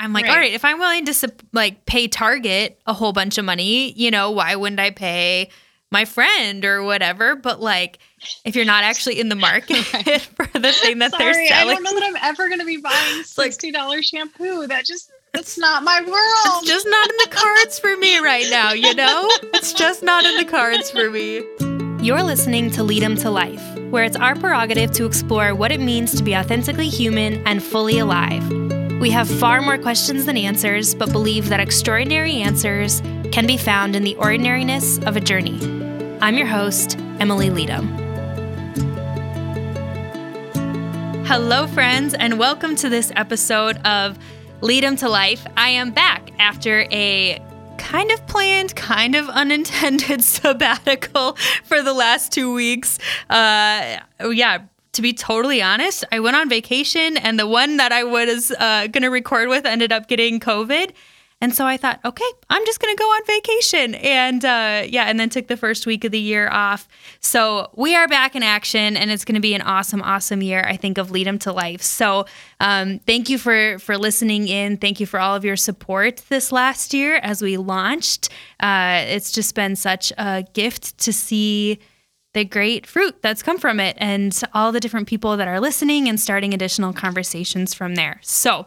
I'm like, Right. all right, if I'm willing to like pay Target a whole bunch of money, you know, why wouldn't I pay my friend or whatever? But like, if you're not actually in the market for the thing that they're selling, I selling, don't know that I'm ever going to be buying sixty dollars shampoo. That just that's not my world. it's just not in the cards for me right now, you know? It's just not in the cards for me. You're listening to Lead 'em to Life, where it's our prerogative to explore what it means to be authentically human and fully alive. We have far more questions than answers, but believe that extraordinary answers can be found in the ordinariness of a journey. I'm your host, Emily Leadham. Hello, friends, and welcome to this episode of Lead 'em to Life. I am back after a kind of planned, kind of unintended sabbatical for the last two weeks. Uh, yeah, to be totally honest, I went on vacation, and the one that I was uh, going to record with ended up getting COVID. And so I thought, okay, I'm just going to go on vacation. And uh, yeah, and then took the first week of the year off. So we are back in action and it's going to be an awesome, awesome year, I think, of Lead Them to Life. So um, thank you for, for listening in. Thank you for all of your support this last year as we launched. Uh, it's just been such a gift to see the great fruit that's come from it and all the different people that are listening and starting additional conversations from there. So,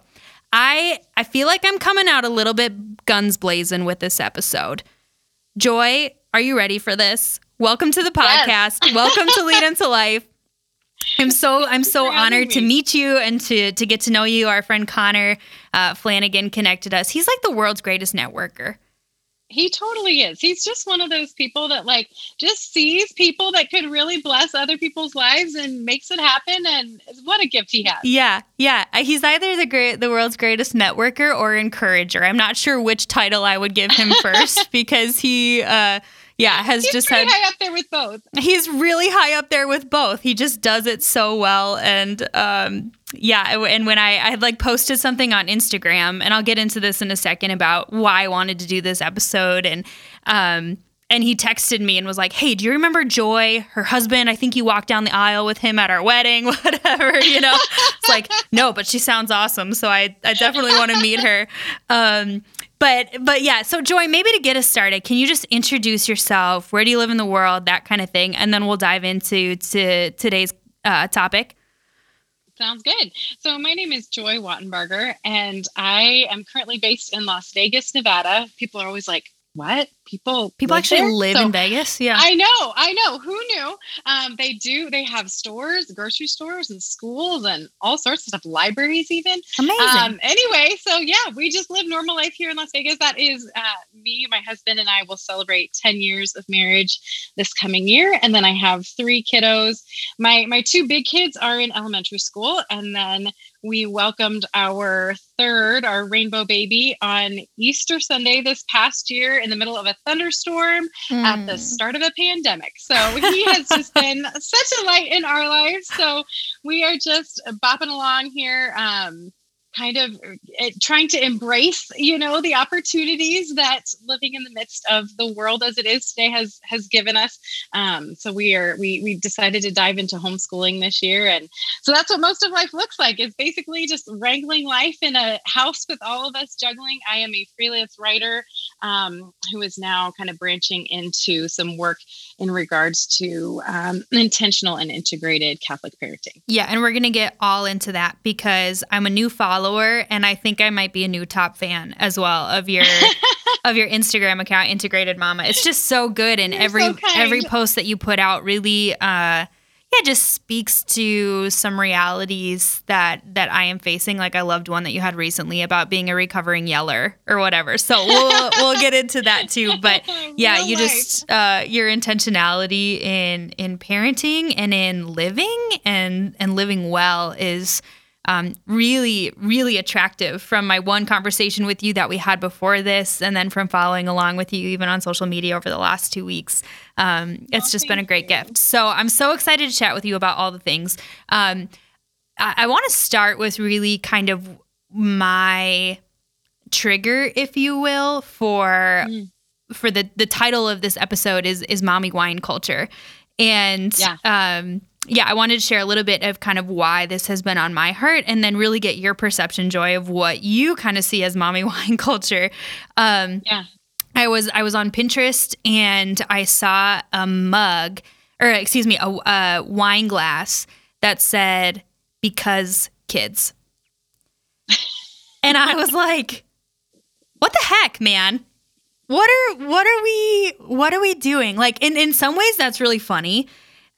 I I feel like I'm coming out a little bit guns blazing with this episode. Joy, are you ready for this? Welcome to the Yes. podcast. Welcome to Lead 'em to Life. I'm so I'm so honored to meet you and to to get to know you. Our friend Connor uh, Flanagan connected us. He's like the world's greatest networker. He totally is. He's just one of those people that like just sees people that could really bless other people's lives and makes it happen. And what a gift he has. Yeah, yeah. Uh, He's either the great, the world's greatest networker or encourager. I'm not sure which title I would give him first because he, uh, yeah, has He's just had. high up there with both. He's really high up there with both. He just does it so well, and um, yeah. And when I I had like posted something on Instagram, and I'll get into this in a second about why I wanted to do this episode, and um, and he texted me and was like, "Hey, do you remember Joy, her husband? I think you walked down the aisle with him at our wedding, whatever." You know, it's like, no, but she sounds awesome, so I I definitely want to meet her. Um, but but yeah, so Joy, maybe to get us started, can you just introduce yourself? Where do you live in the world? That kind of thing, and then we'll dive into to today's uh, topic. Sounds good. So my name is Joy Wattenberger, and I am currently based in Las Vegas, Nevada. People are always like, "What? People? People live actually there?" live So in Vegas. Yeah. I know, I know. Who knew? Um, they do. They have stores, grocery stores, and schools, and all sorts of stuff. Libraries, even. Amazing. Um, anyway, so yeah, we just live normal life here in Las Vegas. That is uh, me, my husband, and I will celebrate 10 years of marriage this coming year. And then I have three kiddos. My my two big kids are in elementary school, and then we welcomed our third, our rainbow baby, on Easter Sunday this past year in the middle of a thunderstorm at the Mm. start of a pandemic. So he has just been such a light in our lives. So we are just bopping along here, um, kind of uh, trying to embrace, you know, the opportunities that living in the midst of the world as it is today has has given us. Um, so we are we we decided to dive into homeschooling this year, and so that's what most of life looks like. Is basically just wrangling life in a house with all of us juggling. I am a freelance writer um, who is now kind of branching into some work in regards to um, intentional and integrated Catholic parenting. Yeah, and we're gonna get all into that because I'm a new follower, and I think I might be a new top fan as well of your of your Instagram account, Integrated Mama. It's just so good, and You're every so every post that you put out really, uh, yeah, just speaks to some realities that that I am facing. Like I loved one that you had recently about being a recovering yeller or whatever. So we'll we'll get into that too. But yeah, Real you life. just uh, your intentionality in in parenting and in living and and living well is um, really really attractive from my one conversation with you that we had before this and then from following along with you even on social media over the last two weeks um, it's Oh, just been a great you. gift so i'm so excited to chat with you about all the things um, i, I want to start with really kind of my trigger if you will for Mm. for the the title of this episode is is mommy wine culture and Yeah. um yeah, I wanted to share a little bit of kind of why this has been on my heart and then really get your perception, Joy, of what you kind of see as mommy wine culture. Um, yeah. I was I was on Pinterest and I saw a mug or excuse me, a, a wine glass that said because kids. and I was like, what the heck, man? What are what are we what are we doing? Like in in some ways that's really funny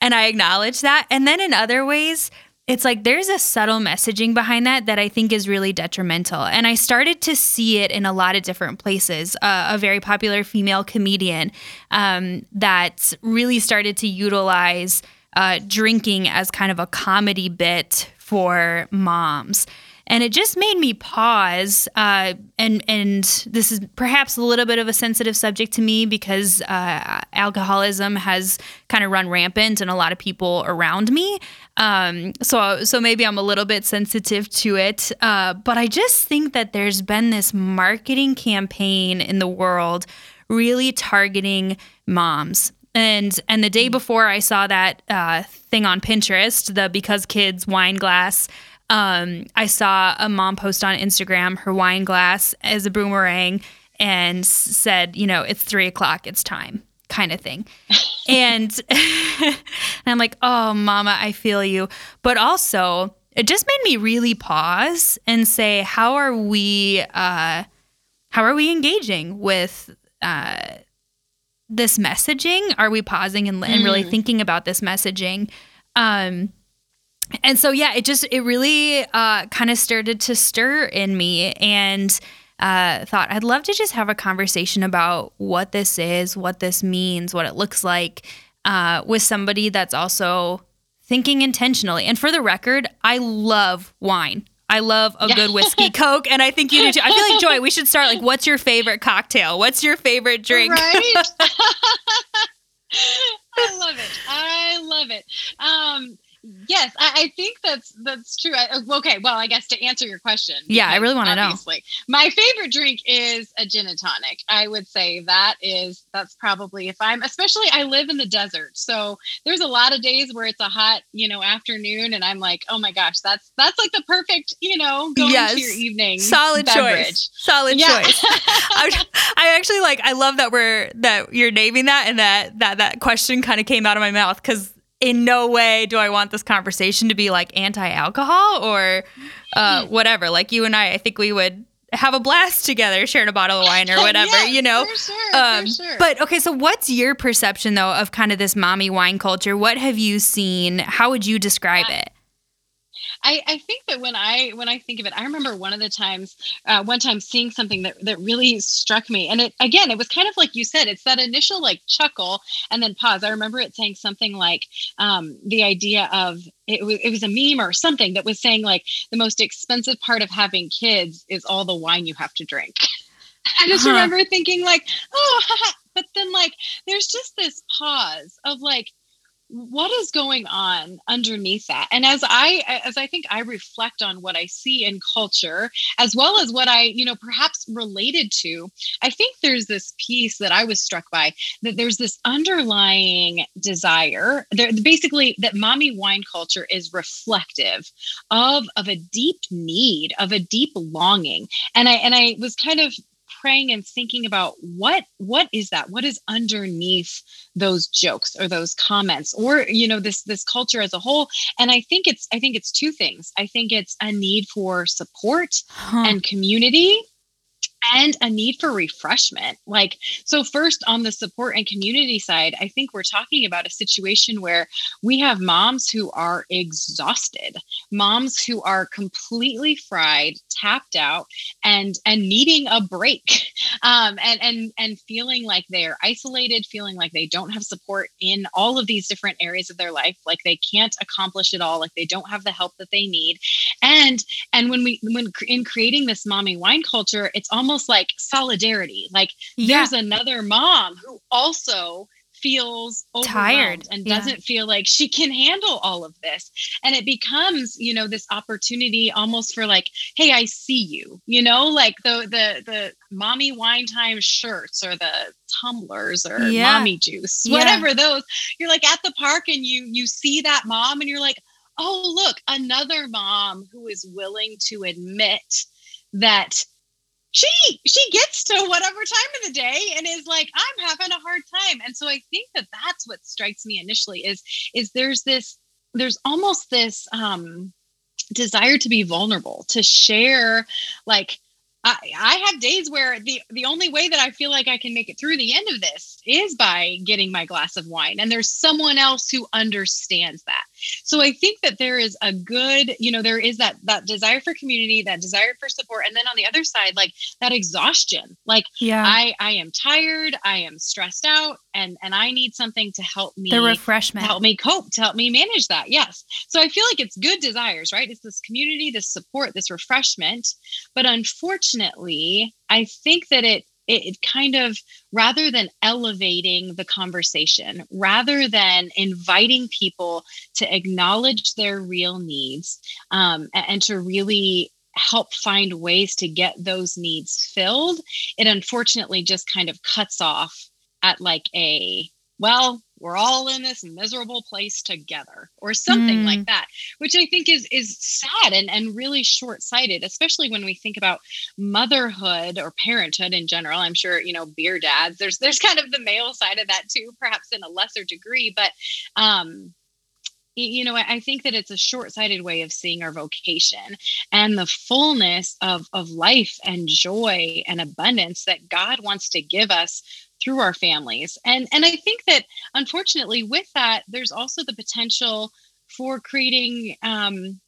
and I acknowledge that. And then in other ways, it's like there's a subtle messaging behind that that I think is really detrimental. And I started to see it in a lot of different places. Uh, a very popular female comedian um, that really started to utilize uh, drinking as kind of a comedy bit for moms and it just made me pause. Uh, and and this is perhaps a little bit of a sensitive subject to me because uh, alcoholism has kind of run rampant in a lot of people around me. Um, so so maybe I'm a little bit sensitive to it. Uh, but I just think that there's been this marketing campaign in the world really targeting moms and and the day before I saw that uh, thing on Pinterest, the because kids wine glass, um, I saw a mom post on Instagram her wine glass as a boomerang and said, you know, it's three o'clock, it's time, kind of thing. and, and I'm like, oh, mama, I feel you. But also, it just made me really pause and say, how are we, uh, how are we engaging with uh, this messaging? Are we pausing and, and really mm. thinking about this messaging? Um, and so yeah it just it really uh, kind of started to stir in me and uh, thought i'd love to just have a conversation about what this is what this means what it looks like uh, with somebody that's also thinking intentionally and for the record i love wine I love a good whiskey coke, and I think you do too. I feel like Joy. We should start like, what's your favorite cocktail? What's your favorite drink? Right. I love it. I love it. Um, Yes, I, I, think that's that's true. I, uh, okay, well, I guess to answer your question. Yeah, I really want to know. My favorite drink is a gin and tonic. I would say that is that's probably if I'm especially I live in the desert, so there's a lot of days where it's a hot you know afternoon, and I'm like, oh my gosh, that's that's like the perfect you know going yes. to your evening. Solid beverage. choice. Solid yeah. choice. I, I actually like. I love that we're that you're naming that and that that that question kind of came out of my mouth because in no way do I want this conversation to be like anti-alcohol or uh, whatever. Like you and I, I think we would have a blast together, sharing a bottle of wine or whatever, yes, you know. For sure, um, for sure. But okay, so what's your perception though of kind of this mommy wine culture? What have you seen? How would you describe it? I, I think that when I when I think of it, I remember one of the times, uh, one time seeing something that that really struck me, and it again, it was kind of like you said, it's that initial like chuckle and then pause. I remember it saying something like um, the idea of it was, it was a meme or something that was saying like the most expensive part of having kids is all the wine you have to drink. I just uh-huh. remember thinking like, oh, but then like there's just this pause of like what is going on underneath that? And as i as i think i reflect on what i see in culture as well as what i you know perhaps related to i think there's this piece that i was struck by that there's this underlying desire there basically that mommy wine culture is reflective of of a deep need of a deep longing. And i and i was kind of praying and thinking about what what is that? What is underneath those jokes or those comments or you know this this culture as a whole? And i think it's i think it's two things. I think it's a need for support huh. and community and a need for refreshment. Like, so, first on the support and community side, I think we're talking about a situation where we have moms who are exhausted, moms who are completely fried, tapped out, and and needing a break, um, and and and feeling like they're isolated, feeling like they don't have support in all of these different areas of their life, like they can't accomplish it all, like they don't have the help that they need, and and when we when in creating this mommy wine culture, it's almost almost like solidarity. Like yeah. there's another mom who also feels tired and doesn't feel like she can handle all of this and it becomes you know this opportunity almost for like hey i see you you know like the the the mommy wine time shirts or the tumblers or yeah. mommy juice whatever yeah. those you're like at the park and you you see that mom and you're like oh look another mom who is willing to admit that she she gets to whatever time of the day and is like i'm having a hard time and so i think that that's what strikes me initially is is there's this there's almost this um desire to be vulnerable to share like I, I have days where the the only way that I feel like I can make it through the end of this is by getting my glass of wine and there's someone else who understands that. So I think that there is a good, you know, there is that that desire for community, that desire for support and then on the other side like that exhaustion. Like yeah. I I am tired, I am stressed out and and I need something to help me the refreshment. help me cope, to help me manage that. Yes. So I feel like it's good desires, right? It's this community, this support, this refreshment, but unfortunately, I think that it it, kind of rather than elevating the conversation rather than inviting people to acknowledge their real needs um, and to really help find ways to get those needs filled it unfortunately just kind of cuts off at like a well we're all in this miserable place together or something mm. like that which i think is is sad and, and really short-sighted especially when we think about motherhood or parenthood in general i'm sure you know beer dads there's there's kind of the male side of that too perhaps in a lesser degree but um you know i think that it's a short-sighted way of seeing our vocation and the fullness of of life and joy and abundance that god wants to give us through our families. And and I think that unfortunately with that, there's also the potential for creating um,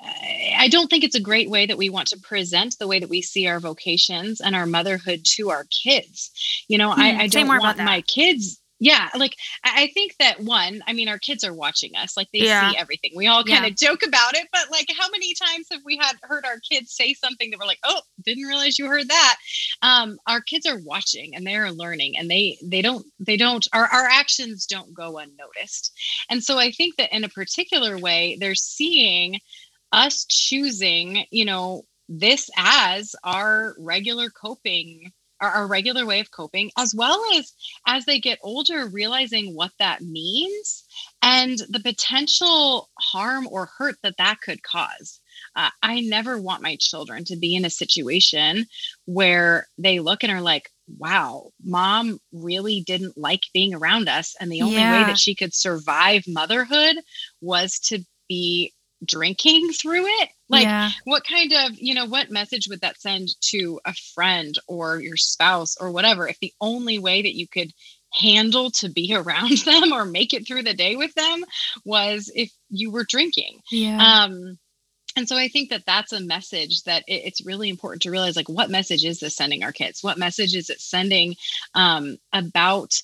I don't think it's a great way that we want to present the way that we see our vocations and our motherhood to our kids. You know, mm, I, I don't want my kids yeah like i think that one i mean our kids are watching us like they yeah. see everything we all kind of yeah. joke about it but like how many times have we had heard our kids say something that we're like oh didn't realize you heard that um our kids are watching and they're learning and they they don't they don't our, our actions don't go unnoticed and so i think that in a particular way they're seeing us choosing you know this as our regular coping our, our regular way of coping, as well as as they get older, realizing what that means and the potential harm or hurt that that could cause. Uh, I never want my children to be in a situation where they look and are like, wow, mom really didn't like being around us. And the only yeah. way that she could survive motherhood was to be drinking through it like yeah. what kind of you know what message would that send to a friend or your spouse or whatever if the only way that you could handle to be around them or make it through the day with them was if you were drinking yeah um and so i think that that's a message that it, it's really important to realize like what message is this sending our kids what message is it sending um, about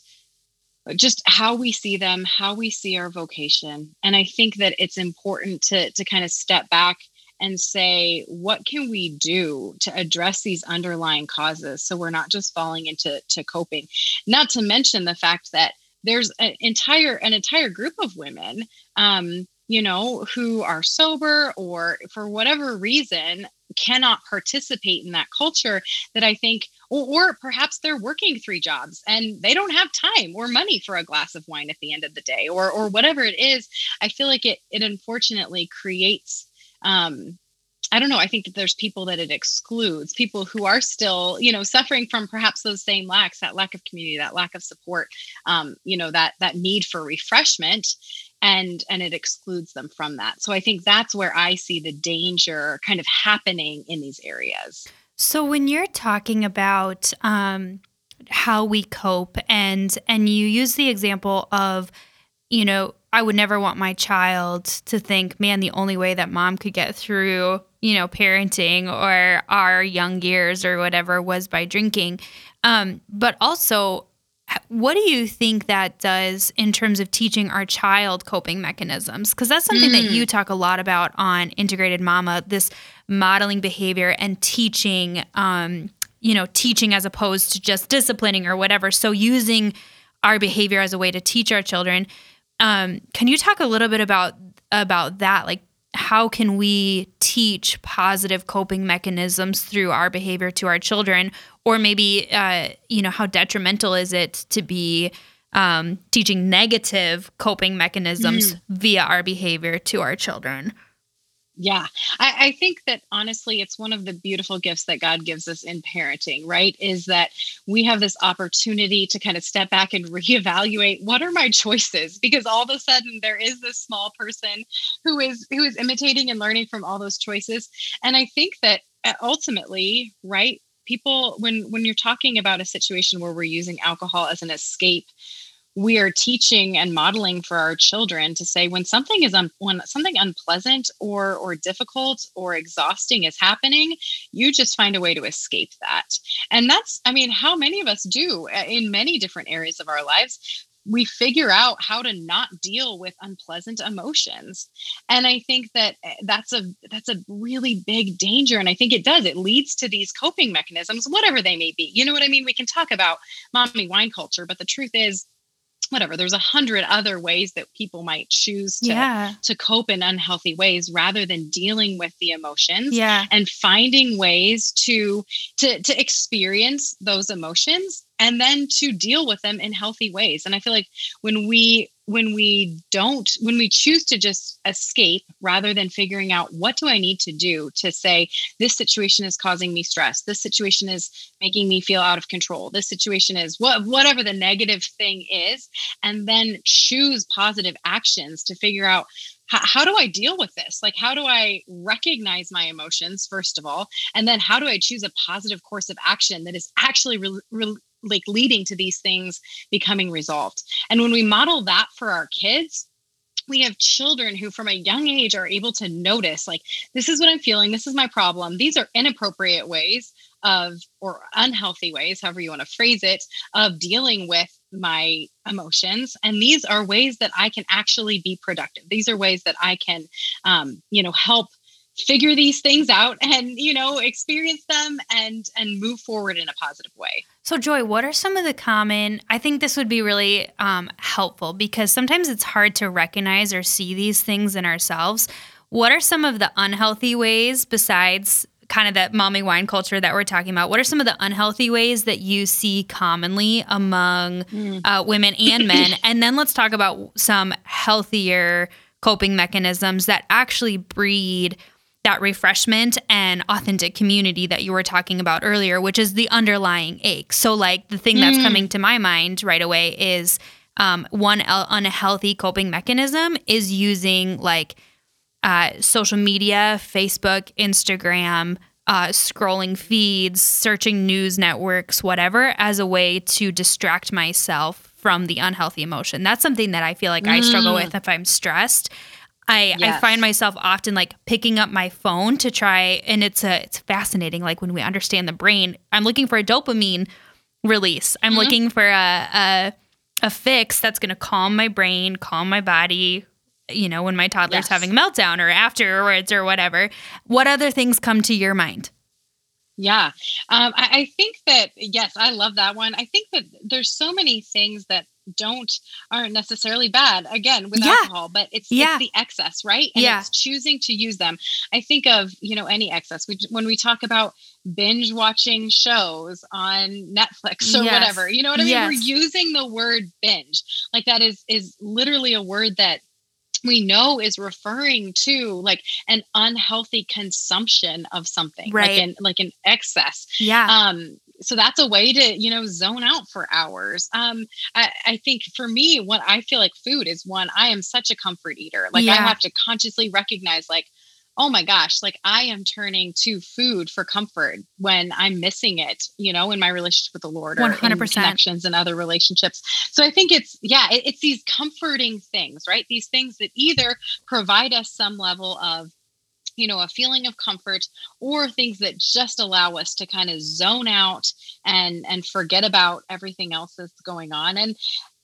just how we see them, how we see our vocation. And I think that it's important to to kind of step back and say what can we do to address these underlying causes so we're not just falling into to coping? Not to mention the fact that there's an entire an entire group of women um, you know who are sober or for whatever reason cannot participate in that culture that i think or, or, perhaps they're working three jobs and they don't have time or money for a glass of wine at the end of the day or or whatever it is i feel like it it unfortunately creates um I don't know. I think that there's people that it excludes, people who are still, you know, suffering from perhaps those same lacks, that lack of community, that lack of support, um, you know, that that need for refreshment, and and it excludes them from that. So I think that's where I see the danger kind of happening in these areas. So when you're talking about um, how we cope, and and you use the example of, you know, I would never want my child to think, man, the only way that mom could get through, you know, parenting or our young years or whatever was by drinking. Um, but also, what do you think that does in terms of teaching our child coping mechanisms? Because that's something mm. that you talk a lot about on Integrated Mama, this modeling behavior and teaching, um, you know, teaching as opposed to just disciplining or whatever. So using our behavior as a way to teach our children. Um, can you talk a little bit about about that? Like, how can we teach positive coping mechanisms through our behavior to our children, or maybe uh, you know how detrimental is it to be um, teaching negative coping mechanisms mm. via our behavior to our children? Yeah, I, I, think that honestly, it's one of the beautiful gifts that God gives us in parenting, right? Is that we have this opportunity to kind of step back and reevaluate what are my choices? Because all of a sudden there is this small person who is who is imitating and learning from all those choices. And I think that uh, ultimately, right, people when when you're talking about a situation where we're using alcohol as an escape we are teaching and modeling for our children to say when something is un- when something unpleasant or or difficult or exhausting is happening you just find a way to escape that. And that's i mean how many of us do uh, in many different areas of our lives we figure out how to not deal with unpleasant emotions. And i think that uh, that's a that's a really big danger and i think it does. It leads to these coping mechanisms whatever they may be. You know what i mean? We can talk about mommy wine culture but the truth is whatever there's a hundred other ways that people might choose to yeah. to cope in unhealthy ways rather than dealing with the emotions yeah. and finding ways to to to experience those emotions and then to deal with them in healthy ways and i feel like when we when we don't when we choose to just escape rather than figuring out what do i need to do to say this situation is causing me stress this situation is making me feel out of control this situation is what whatever the negative thing is and then choose positive actions to figure out how, do I deal with this? Like, how do I recognize my emotions, first of all? And then how do I choose a positive course of action that is actually re- re- like leading to these things becoming resolved. And when we model that for our kids, we have children who from a young age are able to notice like this is what i'm feeling. This is my problem. These are inappropriate ways of or unhealthy ways however you want to phrase it of dealing with my emotions. And these are ways that i can actually be productive. These are ways that i can um, you know help figure these things out and you know experience them and and move forward in a positive way. So joy what are some of the common i think this would be really um, helpful because sometimes it's hard to recognize or see these things in ourselves. What are some of the unhealthy ways besides kind of that mommy wine culture that we're talking about? What are some of the unhealthy ways that you see commonly among mm. uh, women and men? And then let's talk about some healthier coping mechanisms that actually breed that refreshment and authentic community that you were talking about earlier, which is the underlying ache. So, like the thing that's mm. coming to my mind right away is um, one unhealthy coping mechanism is using like uh, social media, Facebook, Instagram, uh, scrolling feeds, searching news networks, whatever, as a way to distract myself from the unhealthy emotion. That's something that I feel like mm. I struggle mm. with if I'm stressed. I, yes. I find myself often like picking up my phone to try and it's a it's fascinating like when we understand the brain i'm looking for a dopamine release i'm mm-hmm. looking for a, a, a fix that's going to calm my brain calm my body you know when my toddler's yes. having a meltdown or afterwards or whatever what other things come to your mind yeah um, I, I think that yes i love that one i think that there's so many things that don't aren't necessarily bad again with yeah. alcohol but it's, yeah. it's the excess right and yeah. it's choosing to use them i think of you know any excess we, when we talk about binge watching shows on netflix or yes. whatever you know what i mean yes. we're using the word binge like that is is literally a word that we know is referring to like an unhealthy consumption of something right. like an like an excess yeah um so that's a way to you know zone out for hours um I, I, think for me what i feel like food is one i am such a comfort eater like yeah. i have to consciously recognize like oh my gosh like i am turning to food for comfort when i'm missing it you know in my relationship with the lord or 100%. in connections and other relationships so i think it's yeah it, it's these comforting things right these things that either provide us some level of you know a feeling of comfort or things that just allow us to kind of zone out and and forget about everything else that's going on and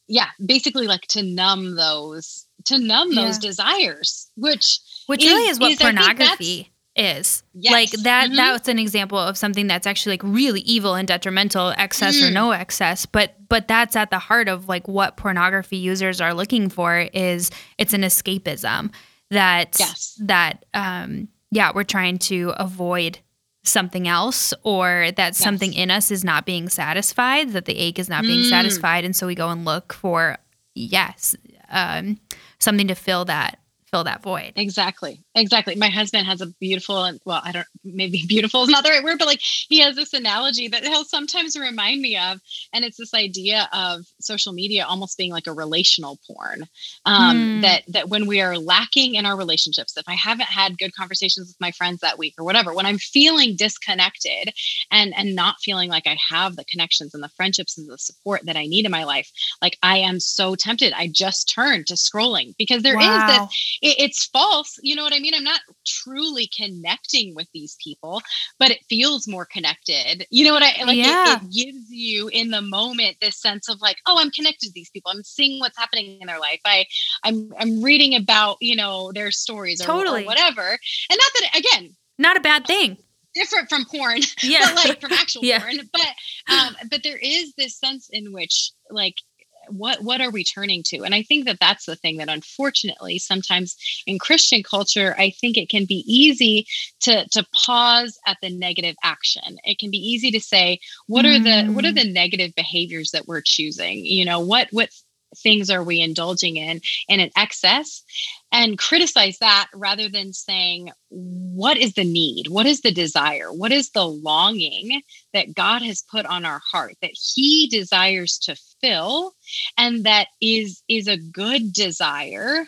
yeah basically like to numb those to numb yeah. those desires which which is, really is what is, pornography is. Yes. Like that Mhm. that's an example of something that's actually like really evil and detrimental, excess or Mm. no excess. But but that's at the heart of like what pornography users are looking for is it's an escapism that Yes. that um yeah, we're trying to avoid something else or that something in us is not being satisfied, that the ache is not being Mm. satisfied and so we go and look for yes, um something to fill that fill that void. Exactly. Exactly. My husband has a beautiful and well, I don't maybe beautiful is not the right word, but like he has this analogy that he'll sometimes remind me of. And it's this idea of social media almost being like a relational porn. Um, Hmm. that that when we are lacking in our relationships, if I haven't had good conversations with my friends that week or whatever, when I'm feeling disconnected and and not feeling like I have the connections and the friendships and the support that I need in my life, like I am so tempted. I just turn to scrolling because there is this it, it's false. You know what I mean? I'm not truly connecting with these people, but it feels more connected. You know what I like? Yeah. It, gives you in the moment this sense of like, oh, I'm connected to these people. I'm seeing what's happening in their life. I, I'm, I'm reading about you know their stories or, or Totally. whatever. And not that again, Not a bad thing. different from porn, Yeah. but like from actual Yeah. porn. But um, but there is this sense in which like what what are we turning to? And I think that that's the thing that unfortunately sometimes in Christian culture, I think it can be easy to to pause at the negative action. It can be easy to say, what are the what are Mm. the negative behaviors that we're choosing? You know, what what things are we indulging in in an excess and criticize that rather than saying what is the need? What is the desire? What is the longing that god has put on our heart that he desires to fill and that is is a good desire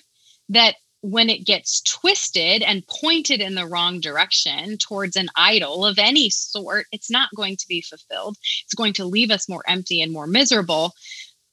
that when it gets twisted and pointed in the wrong direction towards an idol of any sort it's not going to be fulfilled. It's going to leave us more empty and more miserable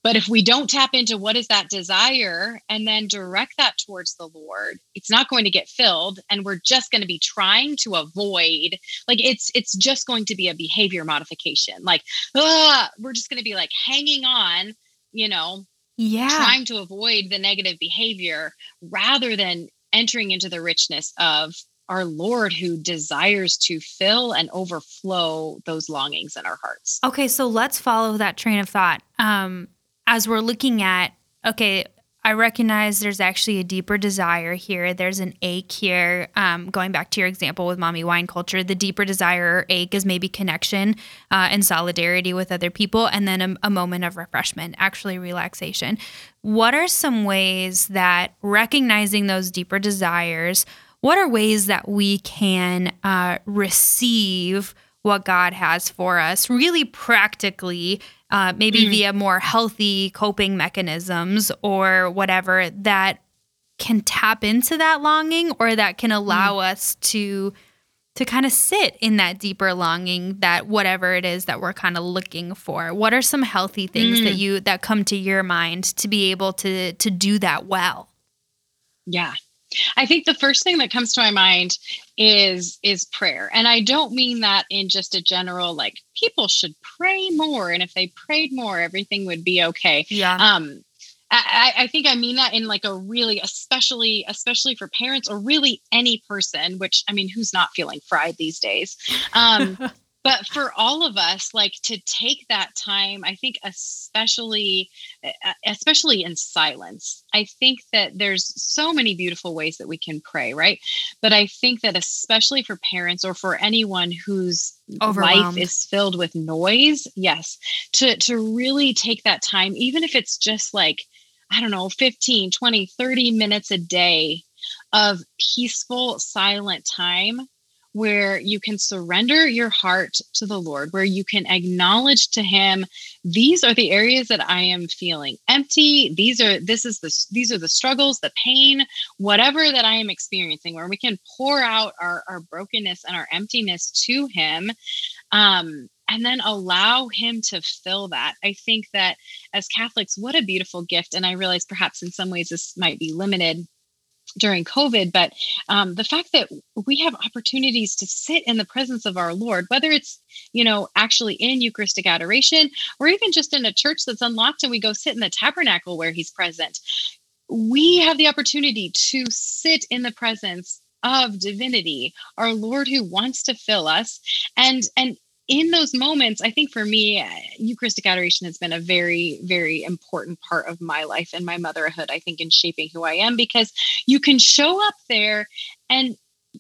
but if we don't tap into what is that desire and then direct that towards the Lord, it's not going to get filled and we're just going to be trying to avoid like it's it's just going to be a behavior modification. Like, ah, we're just going to be like hanging on, you know, Yeah. trying to avoid the negative behavior rather than entering into the richness of our Lord who desires to fill and overflow those longings in our hearts. Okay, so let's follow that train of thought. Um, as we're looking at, okay, I recognize there's actually a deeper desire here. There's an ache here. Um, going back to your example with mommy wine culture, the deeper desire or ache is maybe connection uh, and solidarity with other people, and then a, a moment of refreshment, actually relaxation. What are some ways that recognizing those deeper desires, what are ways that we can uh, receive what God has for us really practically, uh, maybe Mm. via more healthy coping mechanisms or whatever that can tap into that longing or that can allow us to to kind of sit in that deeper longing that whatever it is that we're kind of looking for what are some healthy things that you that come to your mind to be able to to do that well Yeah. I think the first thing that comes to my mind is is prayer. And I don't mean that in just a general like people should pray more and if they prayed more everything would be okay. yeah Um I, I think I mean that in like a really especially especially for parents or really any person, which I mean who's not feeling fried these days. Um but for all of us like to take that time i think especially especially in silence i think that there's so many beautiful ways that we can pray right? But i think that especially for parents or for anyone whose life is filled with noise yes to to really take that time even if it's just like i don't know 15 20 30 minutes a day of peaceful silent time where you can surrender your heart to the Lord, where you can acknowledge to Him, these are the areas that I am feeling empty. These are this is the these are the struggles, the pain, whatever that I am experiencing, where we can pour out our, our brokenness and our emptiness to Him. Um, and then allow him to fill that. I think that as Catholics, what a beautiful gift. And I realize perhaps in some ways this might be limited during COVID, but um, the fact that we have opportunities to sit in the presence of our Lord, whether it's, you know, actually in Eucharistic adoration or even just in a church that's unlocked and we go sit in the tabernacle where he's present, we have the opportunity to sit in the presence of divinity, our Lord who wants to fill us. And and in those moments, I think for me, uh, Eucharistic adoration has been a very, very important part of my life and my motherhood, I think, in shaping who I am because you can show up there and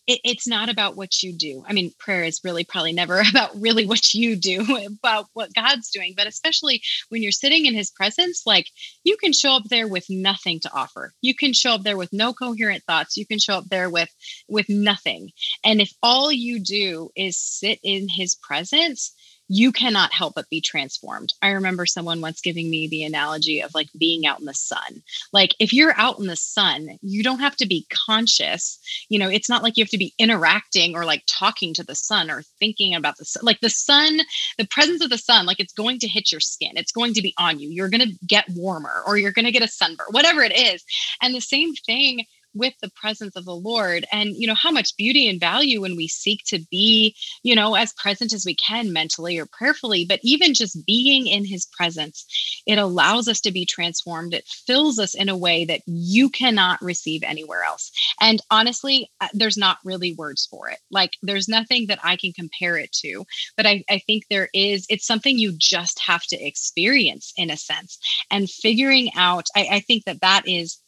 it, it's not about what you do. I mean, prayer is really probably never about really what you do, about what God's doing. But especially when you're sitting in His presence, like you can show up there with nothing to offer. You can show up there with no coherent thoughts. You can show up there with with nothing. And if all you do is sit in His presence, you cannot help but be transformed. I remember someone once giving me the analogy of like being out in the sun. Like if you're out in the sun, you don't have to be conscious. You know, it's not like you have to be interacting or like talking to the sun or thinking about the sun. Like the sun, the presence of the sun, like it's going to hit your skin. It's going to be on you. You're going to get warmer or you're going to get a sunburn, whatever it is. And the same thing with the presence of the Lord. And, you know, how much beauty and value when we seek to be, you know, as present as we can mentally or prayerfully, but even just being in his presence, it allows us to be transformed. It fills us in a way that you cannot receive anywhere else. And honestly, uh, there's not really words for it. Like, there's nothing that I can compare it to, but I, I think there is, it's something you just have to experience in a sense. And figuring out, I, I think that that is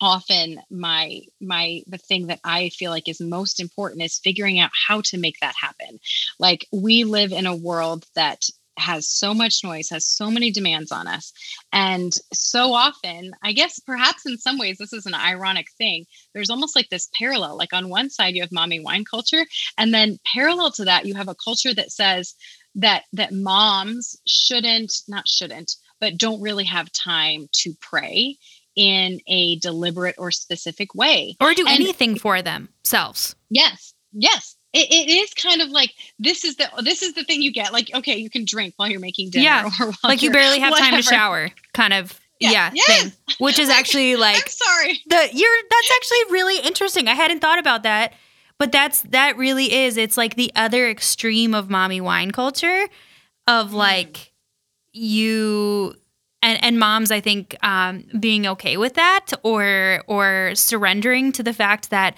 often my my the thing that i feel like is most important is figuring out how to make that happen. Like we live in a world that has so much noise has so many demands on us and so often i guess perhaps in some ways this is an ironic thing there's almost like this parallel like on one side you have mommy wine culture and then parallel to that you have a culture that says that that moms shouldn't not shouldn't but don't really have time to pray in a deliberate or specific way. Or do and, anything for themselves. Yes yes. It, it is kind of like this is the this is the thing you get. Like okay you can drink while you're making dinner yeah. like you barely have whatever. time to shower kind of yeah, yeah yes. thing. Which is actually like I'm sorry. the you're that's actually really interesting. I hadn't thought about that but that's that really is. It's like the other extreme of mommy wine culture of mm. like you and and moms i think um, being okay with that or or surrendering to the fact that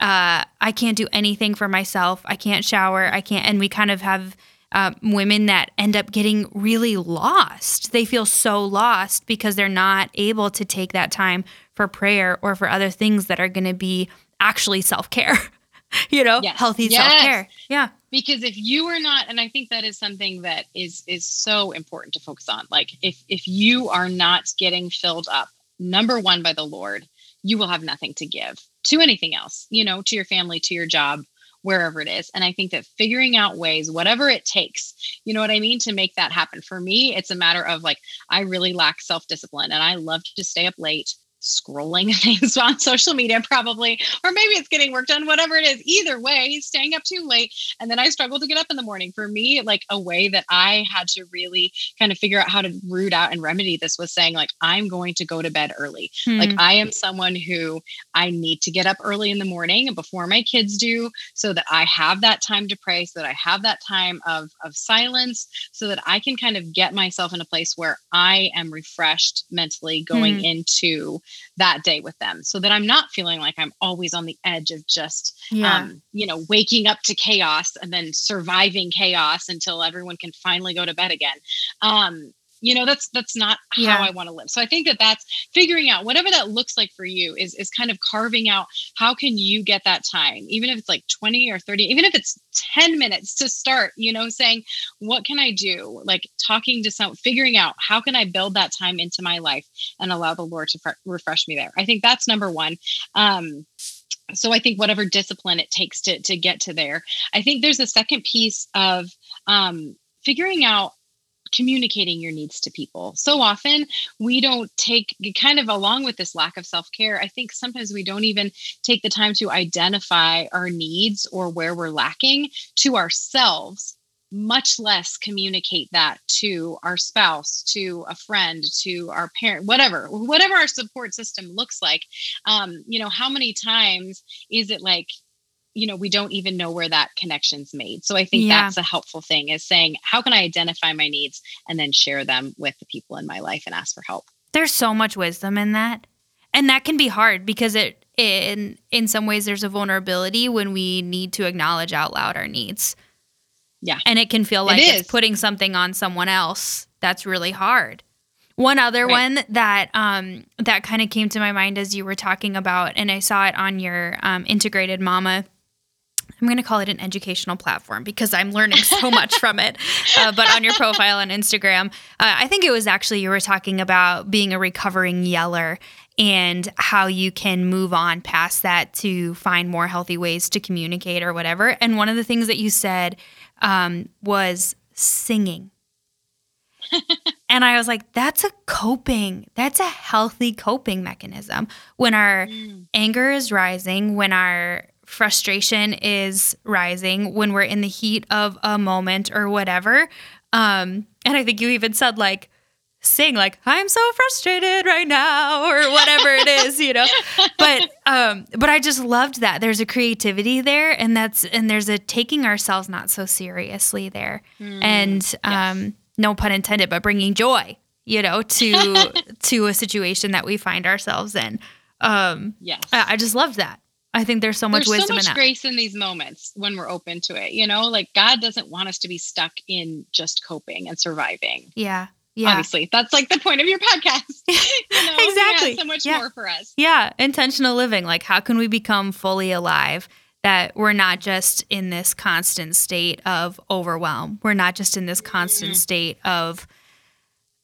uh, i can't do anything for myself. I can't shower. I can't and we kind of have uh, women that end up getting really lost. They feel so lost because they're not able to take that time for prayer or for other things that are going to be actually self-care you know yes. healthy yes. self-care. Yeah. Because if you are not and i think that is something that is is so important to focus on. Like if if you are not getting filled up number one by the lord you will have nothing to give to anything else you know to your family to your job wherever it is. And i think that figuring out ways whatever it takes you know what i mean to make that happen. For me it's a matter of like i really lack self-discipline and i love to stay up late scrolling things on social media probably or maybe it's getting work done whatever it is either way he's staying up too late and then i struggle to get up in the morning for me like a way that i had to really kind of figure out how to root out and remedy this was saying like i'm going to go to bed early hmm. like i am someone who i need to get up early in the morning before my kids do so that i have that time to pray so that i have that time of of silence so that i can kind of get myself in a place where i am refreshed mentally going hmm. into that day with them so that I'm not feeling like I'm always on the edge of just, yeah. um, you know, waking up to chaos and then surviving chaos until everyone can finally go to bed again. Um, you know that's that's not yeah. how i want to live. So i think that that's figuring out whatever that looks like for you is is kind of carving out how can you get that time even if it's like 20 or 30 even if it's 10 minutes to start you know saying what can i do? Like talking to some figuring out how can i build that time into my life and allow the lord to fre- refresh me there. I think that's number one. Um so i think whatever discipline it takes to to get to there. I think there's a second piece of um figuring out communicating your needs to people. So often we don't take kind of along with this lack of self-care, I think sometimes we don't even take the time to identify our needs or where we're lacking to ourselves much less communicate that to our spouse to a friend to our parent whatever whatever our support system looks like um, you know how many times is it like you know we don't even know where that connection's made so i think yeah. that's a helpful thing is saying how can i identify my needs and then share them with the people in my life and ask for help there's so much wisdom in that and that can be hard because it in in some ways there's a vulnerability when we need to acknowledge out loud our needs. Yeah. And it can feel like It it's putting something on someone else that's really hard. One other Right. one that um, that kind of came to my mind as you were talking about, and I saw it on your um, integrated mama. I'm going to call it an educational platform because I'm learning so much from it. Uh, but on your profile on Instagram, uh, I think it was actually you were talking about being a recovering yeller and how you can move on past that to find more healthy ways to communicate or whatever. And one of the things that you said um, was singing. and I was like, that's a coping, that's a healthy coping mechanism. When our anger is rising, when our frustration is rising, when we're in the heat of a moment or whatever. Um, and I think you even said, like, sing like i'm so frustrated right now or whatever it is you know? But um but i just loved that. There's a creativity there and that's and there's a taking ourselves not so seriously there. And um no pun intended but bringing joy you know to to a situation that we find ourselves in. Um Yes. i, I just loved that i think there's so much There's wisdom so much grace in these moments when we're open to it. You know, like God doesn't want us to be stuck in just coping and surviving. yeah yeah Obviously, that's like the point of your podcast. you know, Exactly. so much Yeah. more for us. Yeah, intentional living. Like, how can we become fully alive? That we're not just in this constant state of overwhelm. We're not just in this constant Mhm. state of,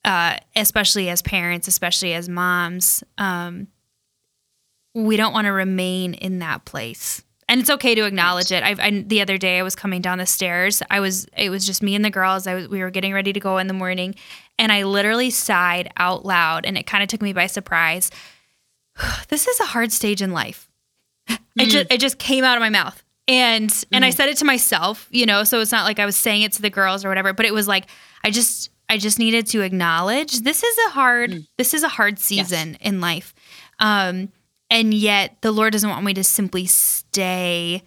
uh, especially as parents, especially as moms, um, we don't want to remain in that place. And it's okay to acknowledge it. I've, I, the other day, I was coming down the stairs. I was, it was just me and the girls. I was, we were getting ready to go in the morning, and I literally sighed out loud, and it kind of took me by surprise this is a hard stage in life. It Mm. just it just came out of my mouth. And and I Mm. said it to myself, you know, so it's not like I was saying it to the girls or whatever, but it was like I just I just needed to acknowledge this is a hard Mm. this is a hard season in life. Um and yet the Lord doesn't want me to simply stay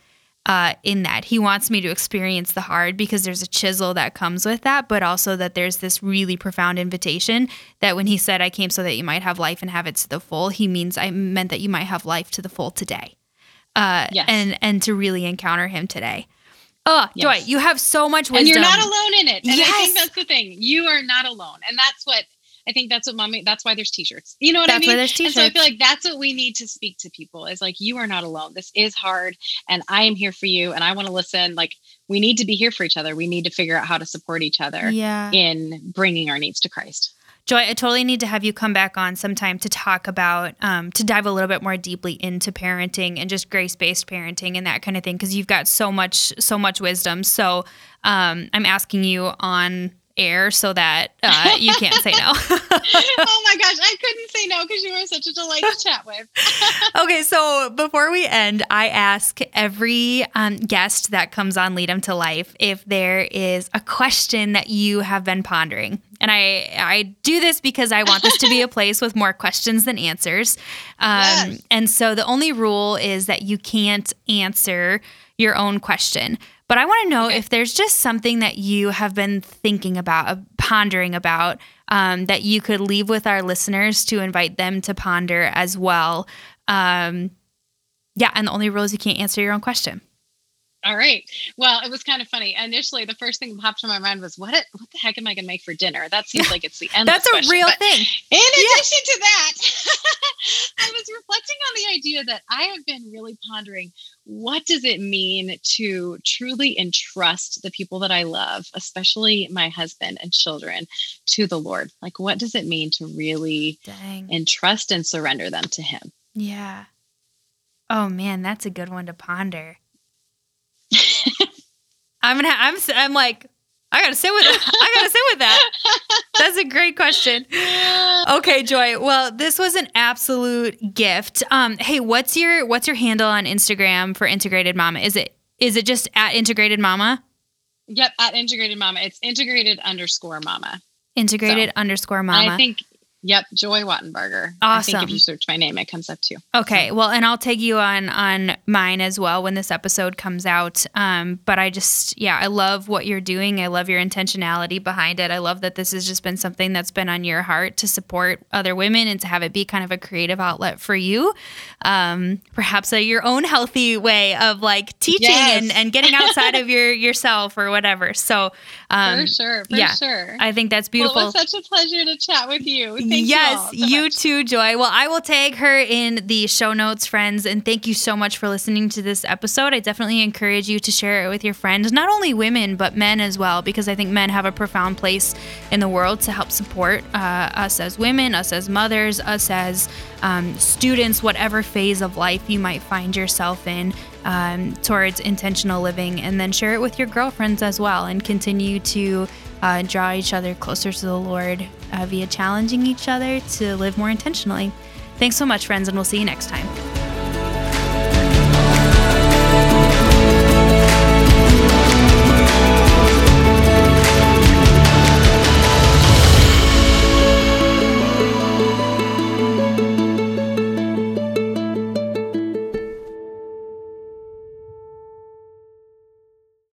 uh, in that. He wants me to experience the hard because there's a chisel that comes with that, but also that there's this really profound invitation that when he said, I came so that you might have life and have it to the full, he means I meant that you might have life to the full today. Uh, Yes. and, and to really encounter him today. Oh, Joy, you have so much wisdom. And you're not alone in it. And I Yes. think that's the thing. You are not alone. And that's what I think that's what mommy that's why there's t-shirts. You know what That's I mean? why there's t-shirts. And so I feel like that's what we need to speak to people is like you are not alone. This is hard and I am here for you and I want to listen. Like we need to be here for each other. We need to figure out how to support each other Yeah. in bringing our needs to Christ. Joy, I totally need to have you come back on sometime to talk about, um, to dive a little bit more deeply into parenting and just grace based parenting and that kind of thing, because you've got so much, so much wisdom. So um, I'm asking you on air so that uh, you can't say no. oh my gosh, I couldn't say no because you were such a delight to chat with. okay, so before we end, I ask every um, guest that comes on Lead 'em to Life if there is a question that you have been pondering. And I, I do this because I want this to be a place with more questions than answers. Um, Yes. And so the only rule is that you can't answer your own question. But I want to know Okay. if there's just something that you have been thinking about, uh, pondering about, um, that you could leave with our listeners to invite them to ponder as well. Um, yeah, and the only rule is you can't answer your own question. All right. Well, it was kind of funny. Initially, the first thing that popped to my mind was, "What? What the heck am I going to make for dinner?" That seems like it's the end. That's a question. real But thing. In addition to that, I was reflecting on the idea that I have been really pondering: what does it mean to truly entrust the people that I love, especially my husband and children, to the Lord? Like, what does it mean to really Dang. entrust and surrender them to Him? Yeah. Oh man, that's a good one to ponder. I'm gonna. I'm. I'm like. I gotta sit with. I gotta sit with that. That's a great question. Okay, Joy. Well, this was an absolute gift. Um, hey, what's your what's your handle on Instagram for Integrated Mama? Is it is it just at Integrated Mama? Yep, at integrated mama, it's integrated underscore mama. Integrated underscore And Mama. I think Yep, Joy Wattenberger. Awesome. I think if you search my name, it comes up too. Okay, well, and I'll tag you on on mine as well when this episode comes out. Um, but I just, yeah, I love what you're doing. I love your intentionality behind it. I love that this has just been something that's been on your heart to support other women and to have it be kind of a creative outlet for you. Um, perhaps a, your own healthy way of like teaching Yes. and, and getting outside of your yourself or whatever. So, um, for sure, for yeah, sure. I think that's well, beautiful. it was such a pleasure to chat with you. Thank yes, you, so much. too, Joy. Well, I will tag her in the show notes, friends. And thank you so much for listening to this episode. I definitely encourage you to share it with your friends, not only women, but men as well, because I think men have a profound place in the world to help support uh, us as women, us as mothers, us as um, students, whatever phase of life you might find yourself in. Um, towards intentional living, and then share it with your girlfriends as well, and continue to uh, draw each other closer to the Lord uh, via challenging each other to live more intentionally. Thanks so much, friends, and we'll see you next time.